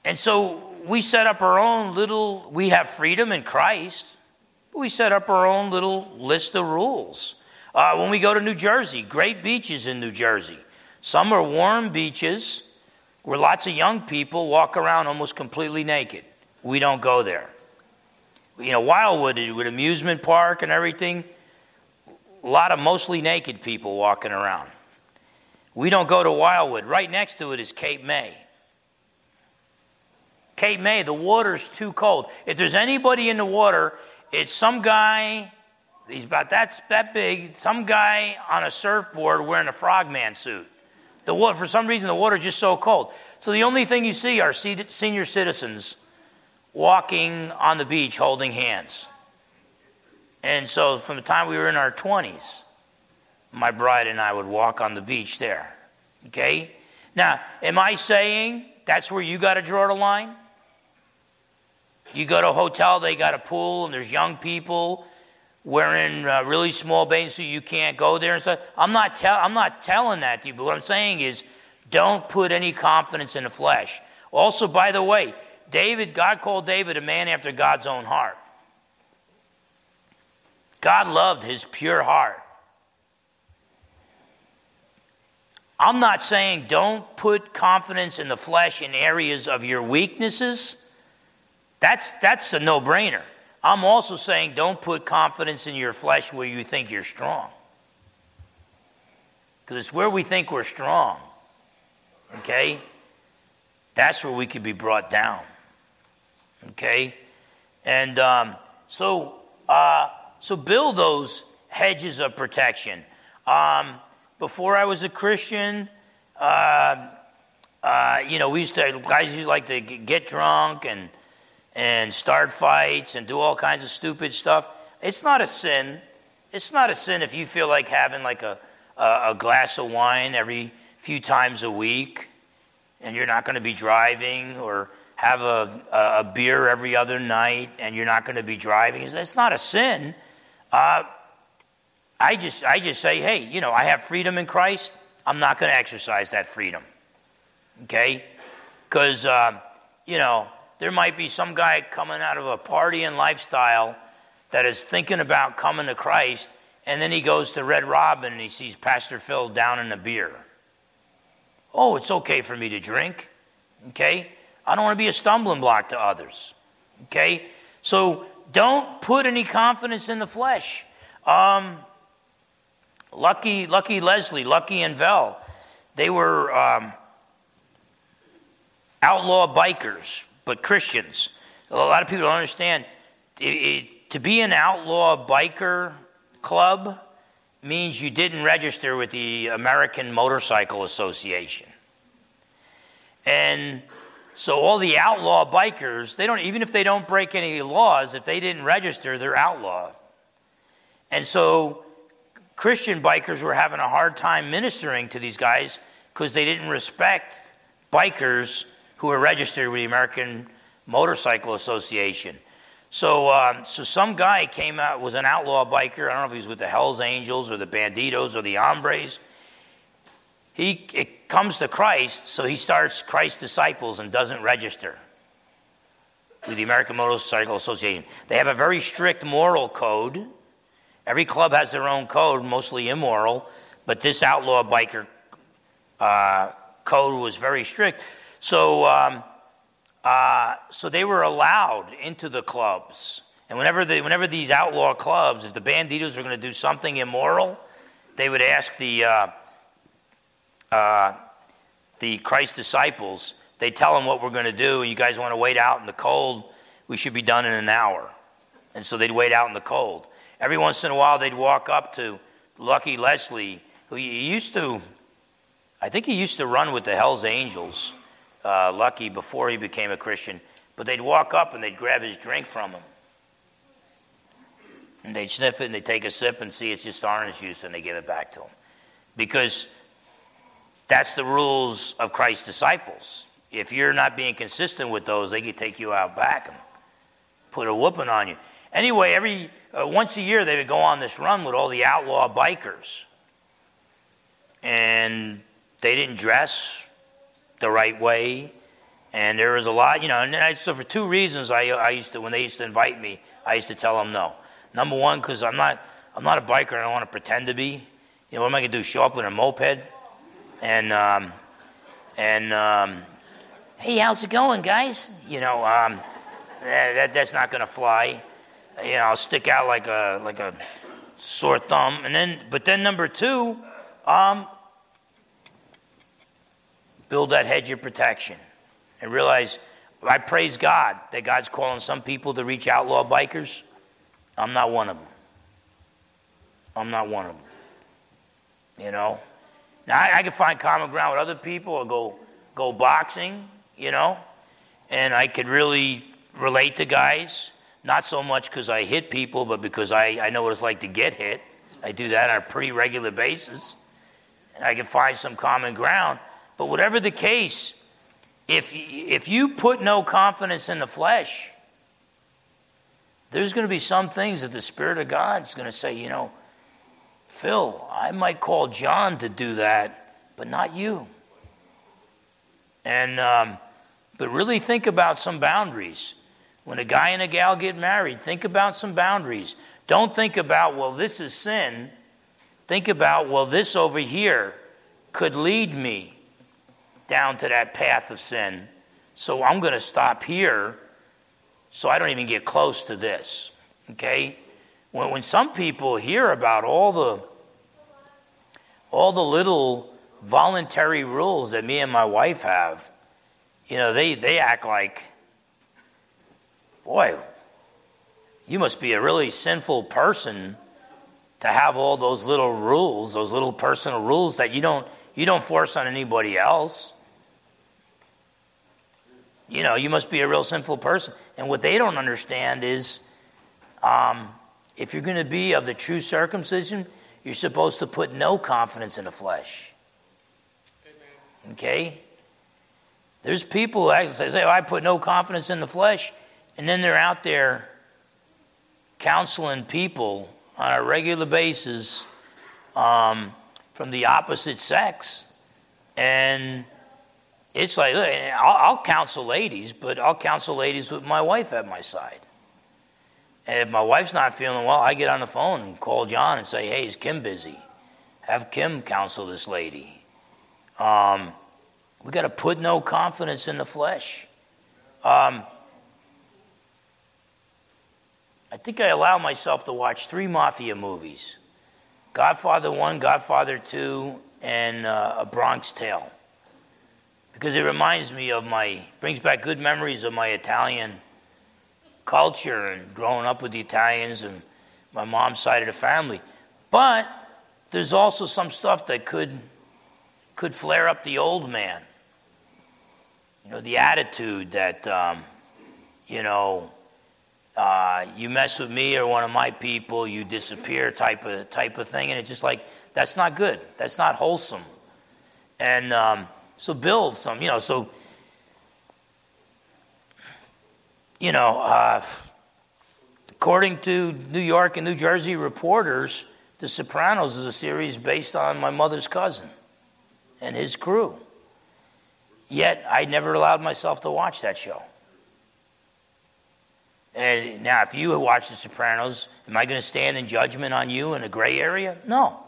and so we set up our own little, we have freedom in Christ. We set up our own little list of rules. Uh, when we go to New Jersey, great beaches in New Jersey. Some are warm beaches where lots of young people walk around almost completely naked. We don't go there. You know, Wildwood with amusement park and everything, a lot of mostly naked people walking around. We don't go to Wildwood. Right next to it is Cape May. Cape May, the water's too cold. If there's anybody in the water, it's some guy, he's about that, that big, some guy on a surfboard wearing a frogman suit. The water, for some reason, the water's just so cold. So the only thing you see are senior citizens walking on the beach holding hands. And so from the time we were in our 20s, my bride and I would walk on the beach there. Okay? Now, am I saying that's where you got to draw the line? You go to a hotel, they got a pool, and there's young people wearing uh, really small bathing suits. You can't go there and stuff. I'm not, I'm not telling that to you, but what I'm saying is don't put any confidence in the flesh. Also, by the way, David, God called David a man after God's own heart. God loved his pure heart. I'm not saying don't put confidence in the flesh in areas of your weaknesses. That's, that's a no brainer. I'm also saying don't put confidence in your flesh where you think you're strong. Because it's where we think we're strong, okay? That's where we could be brought down, okay? And um, so, uh, so build those hedges of protection. Um, before I was a Christian, uh, uh, you know, we used to, guys used to like to get drunk and, and start fights and do all kinds of stupid stuff. It's not a sin. It's not a sin if you feel like having like a, a, a glass of wine every few times a week and you're not going to be driving or have a, a, beer every other night and you're not going to be driving. It's not a sin. Uh, I just, I just say, hey, you know, I have freedom in Christ. I'm not going to exercise that freedom. Okay? Because, uh, you know, there might be some guy coming out of a party and lifestyle that is thinking about coming to Christ, and then he goes to Red Robin and he sees Pastor Phil down in a beer. Oh, it's okay for me to drink. Okay? I don't want to be a stumbling block to others. Okay? So don't put any confidence in the flesh. Um, Lucky, Lucky Leslie, Lucky and Vel, they were um, outlaw bikers, but Christians. A lot of people don't understand. It, it, to be an outlaw biker club means you didn't register with the American Motorcycle Association. And so all the outlaw bikers, they don't even if they don't break any laws, if they didn't register, they're outlaw. And so Christian bikers were having a hard time ministering to these guys because they didn't respect bikers who were registered with the American Motorcycle Association. So, um, so some guy came out was an outlaw biker. I don't know if he was with the Hell's Angels or the Bandidos or the Hombres. He it comes to Christ, so he starts Christ's disciples and doesn't register with the American Motorcycle Association. They have a very strict moral code Every club has their own code, mostly immoral, but this outlaw biker uh, code was very strict. So, um, uh, so they were allowed into the clubs. And whenever, they, whenever these outlaw clubs, if the bandidos were going to do something immoral, they would ask the, uh, uh the Christ disciples, they tell them what we're going to do, and you guys want to wait out in the cold, we should be done in an hour. And so they'd wait out in the cold. Every once in a while, they'd walk up to Lucky Leslie, who he used to, I think he used to run with the Hells Angels, uh, Lucky, before he became a Christian. But they'd walk up and they'd grab his drink from him. And they'd sniff it and they'd take a sip and see it's just orange juice and they give it back to him. Because that's the rules of Christ's disciples. If you're not being consistent with those, they could take you out back and put a whooping on you. Anyway, every uh, once a year they would go on this run with all the outlaw bikers. And they didn't dress the right way. And there was a lot, you know, and I, so for two reasons I, I used to, when they used to invite me, I used to tell them no. Number one, because I'm not, I'm not a biker and I don't want to pretend to be. You know, what am I going to do? Show up with a moped? And, um, and, um, hey, how's it going, guys? You know, um, that, that's not going to fly you know, I'll stick out like a like a sore thumb. And then, but then number two, um, build that hedge of protection, and realize I praise God that God's calling some people to reach outlaw bikers. I'm not one of them. I'm not one of them. You know, now I, I can find common ground with other people or go go boxing. You know, and I could really relate to guys not so much because I hit people, but because I, I know what it's like to get hit. I do that on a pretty regular basis. And I can find some common ground. But whatever the case, if, if you put no confidence in the flesh, there's going to be some things that the Spirit of God is going to say, you know, Phil, I might call John to do that, but not you. And, um, but really think about some boundaries. When a guy and a gal get married, think about some boundaries. Don't think about, well, this is sin. Think about, well, this over here could lead me down to that path of sin. So I'm going to stop here so I don't even get close to this. Okay? When, when some people hear about all the all the little voluntary rules that me and my wife have, you know, they, they act like boy, you must be a really sinful person to have all those little rules, those little personal rules that you don't you don't force on anybody else. You know, you must be a real sinful person. And what they don't understand is um, if you're going to be of the true circumcision, you're supposed to put no confidence in the flesh. Okay? There's people who actually say, oh, I put no confidence in the flesh, and then they're out there counseling people on a regular basis um, from the opposite sex. And it's like, look, I'll, I'll counsel ladies, but I'll counsel ladies with my wife at my side. And if my wife's not feeling well, I get on the phone and call John and say, hey, is Kim busy? Have Kim counsel this lady. Um, we got to put no confidence in the flesh. Um, I think I allow myself to watch three mafia movies Godfather 1, Godfather 2, and uh, A Bronx Tale. Because it reminds me of my, brings back good memories of my Italian culture and growing up with the Italians and my mom's side of the family. But there's also some stuff that could, could flare up the old man. You know, the attitude that, um, you know, uh, you mess with me or one of my people, you disappear type of type of thing, and it's just like that's not good. That's not wholesome. And um, so build some, you know. So you know, uh, according to New York and New Jersey reporters, The Sopranos is a series based on my mother's cousin and his crew. Yet I never allowed myself to watch that show. And now, if you watch The Sopranos, am I going to stand in judgment on you in a gray area? No.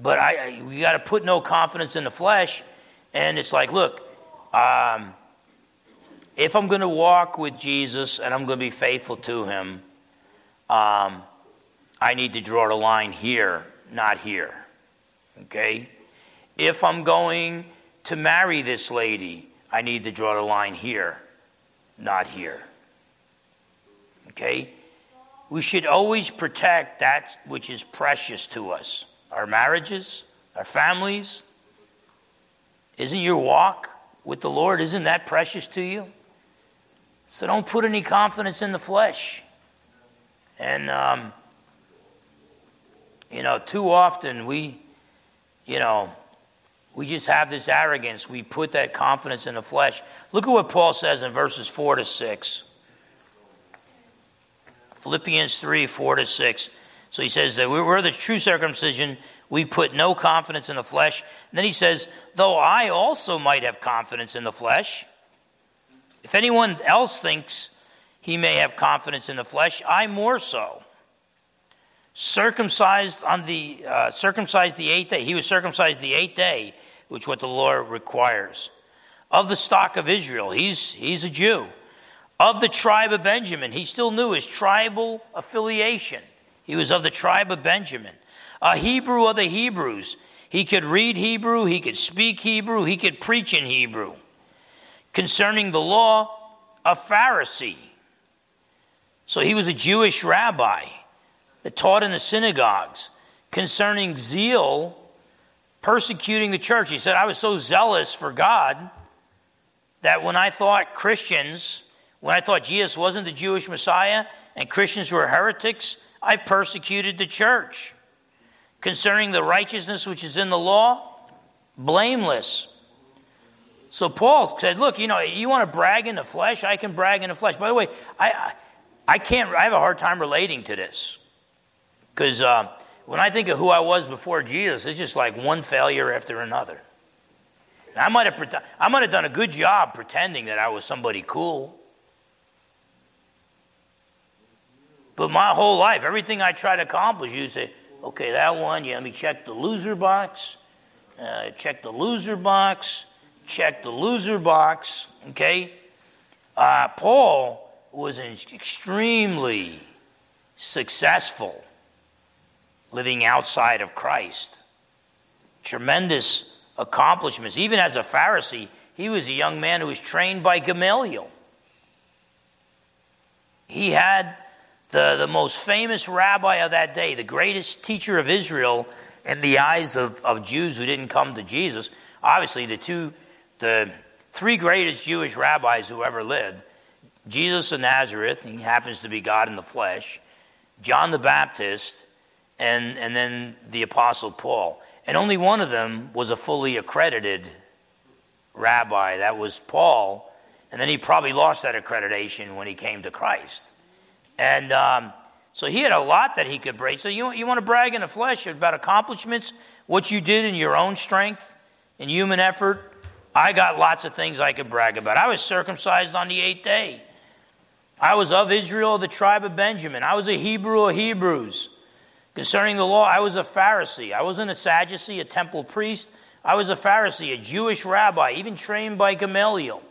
But I, I we got to put no confidence in the flesh. And it's like, look, um, if I'm going to walk with Jesus and I'm going to be faithful to him, um, I need to draw the line here, not here. Okay? If I'm going to marry this lady, I need to draw the line here, not here. Okay? We should always protect that which is precious to us our marriages, our families. Isn't your walk with the Lord, isn't that precious to you? So don't put any confidence in the flesh. And, um, you know, too often we, you know, we just have this arrogance. We put that confidence in the flesh. Look at what Paul says in verses 4 to 6. Philippians 3 4 to 6. So he says that we're the true circumcision. We put no confidence in the flesh. And then he says, though I also might have confidence in the flesh, if anyone else thinks he may have confidence in the flesh, I more so. Circumcised on the uh, circumcised the eighth day. He was circumcised the eighth day, which what the law requires. Of the stock of Israel, he's he's a Jew of the tribe of Benjamin. He still knew his tribal affiliation. He was of the tribe of Benjamin. A Hebrew of the Hebrews. He could read Hebrew, he could speak Hebrew, he could preach in Hebrew. Concerning the law, a Pharisee. So he was a Jewish rabbi that taught in the synagogues. Concerning zeal, persecuting the church. He said, I was so zealous for God that when I thought Christians when I thought Jesus wasn't the Jewish Messiah and Christians were heretics, I persecuted the church. Concerning the righteousness which is in the law, blameless. So Paul said, Look, you know, you want to brag in the flesh? I can brag in the flesh. By the way, I, I, can't, I have a hard time relating to this. Because uh, when I think of who I was before Jesus, it's just like one failure after another. And I might, have, I might have done a good job pretending that I was somebody cool. But my whole life, everything I try to accomplish, you say, okay, that one, yeah, let me check the loser box, uh, check the loser box, check the loser box, okay? Uh, Paul was extremely successful living outside of Christ. Tremendous accomplishments. Even as a Pharisee, he was a young man who was trained by Gamaliel. He had the, the most famous rabbi of that day, the greatest teacher of Israel in the eyes of, of Jews who didn't come to Jesus. Obviously, the two, the three greatest Jewish rabbis who ever lived Jesus of Nazareth, he happens to be God in the flesh, John the Baptist, and, and then the Apostle Paul. And only one of them was a fully accredited rabbi. That was Paul. And then he probably lost that accreditation when he came to Christ. And um, so he had a lot that he could brag. So you, you want to brag in the flesh about accomplishments, what you did in your own strength, in human effort? I got lots of things I could brag about. I was circumcised on the eighth day. I was of Israel, the tribe of Benjamin. I was a Hebrew of Hebrews. Concerning the law, I was a Pharisee. I wasn't a Sadducee, a temple priest. I was a Pharisee, a Jewish rabbi, even trained by Gamaliel.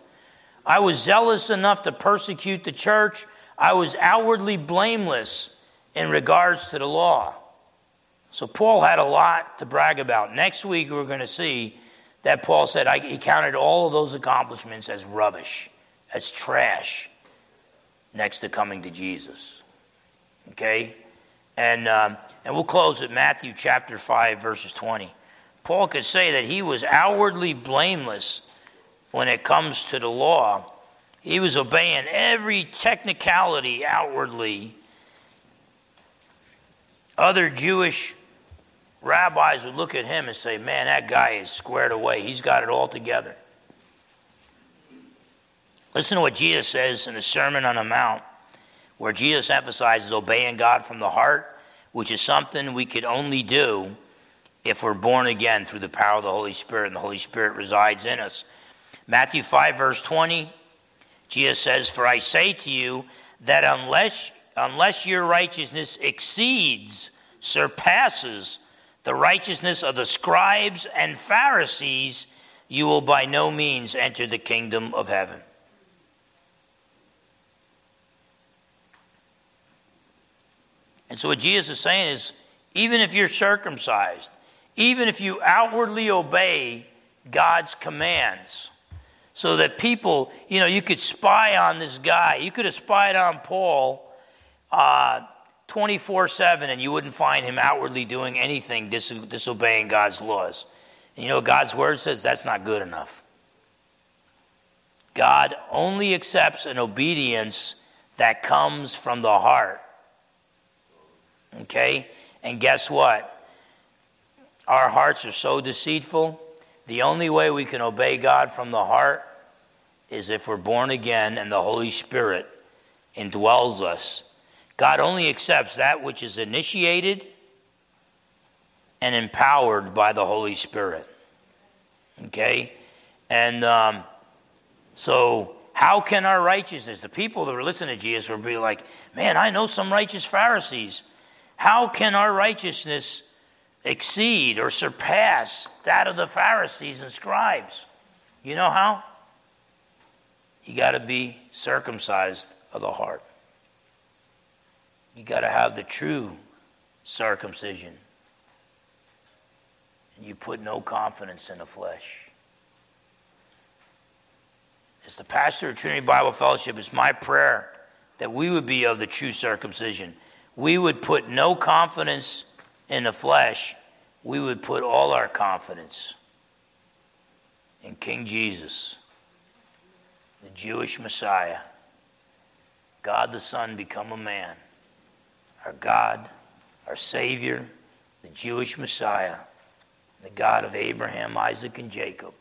I was zealous enough to persecute the church. I was outwardly blameless in regards to the law. So Paul had a lot to brag about. Next week, we're going to see that Paul said he counted all of those accomplishments as rubbish, as trash, next to coming to Jesus. Okay? And, um, and we'll close at Matthew chapter 5, verses 20. Paul could say that he was outwardly blameless when it comes to the law. He was obeying every technicality outwardly. Other Jewish rabbis would look at him and say, Man, that guy is squared away. He's got it all together. Listen to what Jesus says in the Sermon on the Mount, where Jesus emphasizes obeying God from the heart, which is something we could only do if we're born again through the power of the Holy Spirit, and the Holy Spirit resides in us. Matthew 5, verse 20, Jesus says, For I say to you that unless, unless your righteousness exceeds, surpasses the righteousness of the scribes and Pharisees, you will by no means enter the kingdom of heaven. And so, what Jesus is saying is even if you're circumcised, even if you outwardly obey God's commands, so that people, you know, you could spy on this guy. You could have spied on Paul uh, 24 7, and you wouldn't find him outwardly doing anything dis- disobeying God's laws. And you know, God's word says that's not good enough. God only accepts an obedience that comes from the heart. Okay? And guess what? Our hearts are so deceitful. The only way we can obey God from the heart is if we're born again and the Holy Spirit indwells us. God only accepts that which is initiated and empowered by the Holy Spirit. Okay? And um, so, how can our righteousness, the people that were listening to Jesus will be like, man, I know some righteous Pharisees. How can our righteousness exceed or surpass that of the Pharisees and scribes? You know how? You got to be circumcised of the heart. You got to have the true circumcision. And you put no confidence in the flesh. As the pastor of Trinity Bible Fellowship, it's my prayer that we would be of the true circumcision we would put no confidence in the flesh, we would put all our confidence in King Jesus, the Jewish Messiah, God the Son become a man, our God, our Savior, the Jewish Messiah, the God of Abraham, Isaac, and Jacob,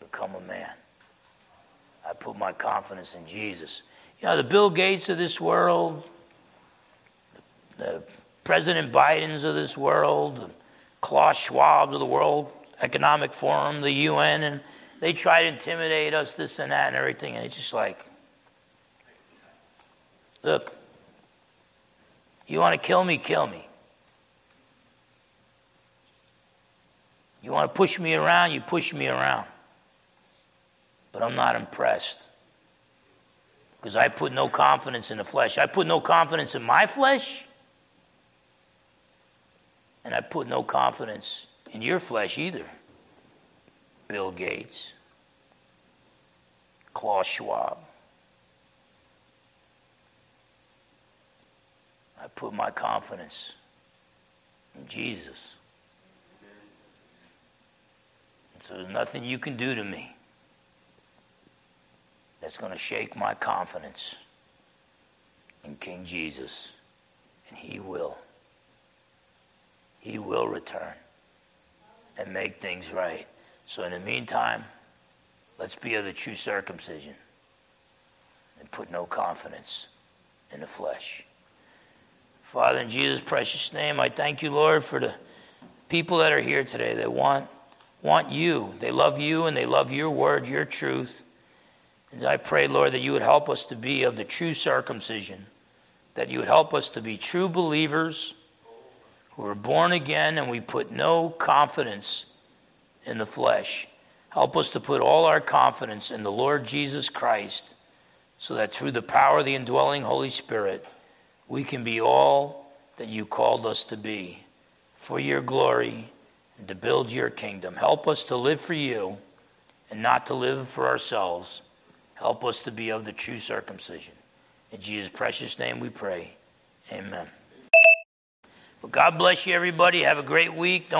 become a man. I put my confidence in Jesus. You know, the Bill Gates of this world, the President Bidens of this world, the Klaus Schwab of the World Economic Forum, the UN, and they try to intimidate us, this and that, and everything. And it's just like, look, you want to kill me, kill me. You want to push me around, you push me around. But I'm not impressed. Because I put no confidence in the flesh. I put no confidence in my flesh. And I put no confidence in your flesh either. Bill Gates, Klaus Schwab. I put my confidence in Jesus. And so there's nothing you can do to me that's going to shake my confidence in King Jesus. And he will. He will return and make things right. So, in the meantime, let's be of the true circumcision and put no confidence in the flesh. Father, in Jesus' precious name, I thank you, Lord, for the people that are here today that want, want you. They love you and they love your word, your truth. And I pray, Lord, that you would help us to be of the true circumcision, that you would help us to be true believers who are born again and we put no confidence in the flesh. Help us to put all our confidence in the Lord Jesus Christ so that through the power of the indwelling Holy Spirit, we can be all that you called us to be for your glory and to build your kingdom. Help us to live for you and not to live for ourselves. Help us to be of the true circumcision. In Jesus' precious name we pray. Amen. Well, God bless you, everybody. Have a great week. Don't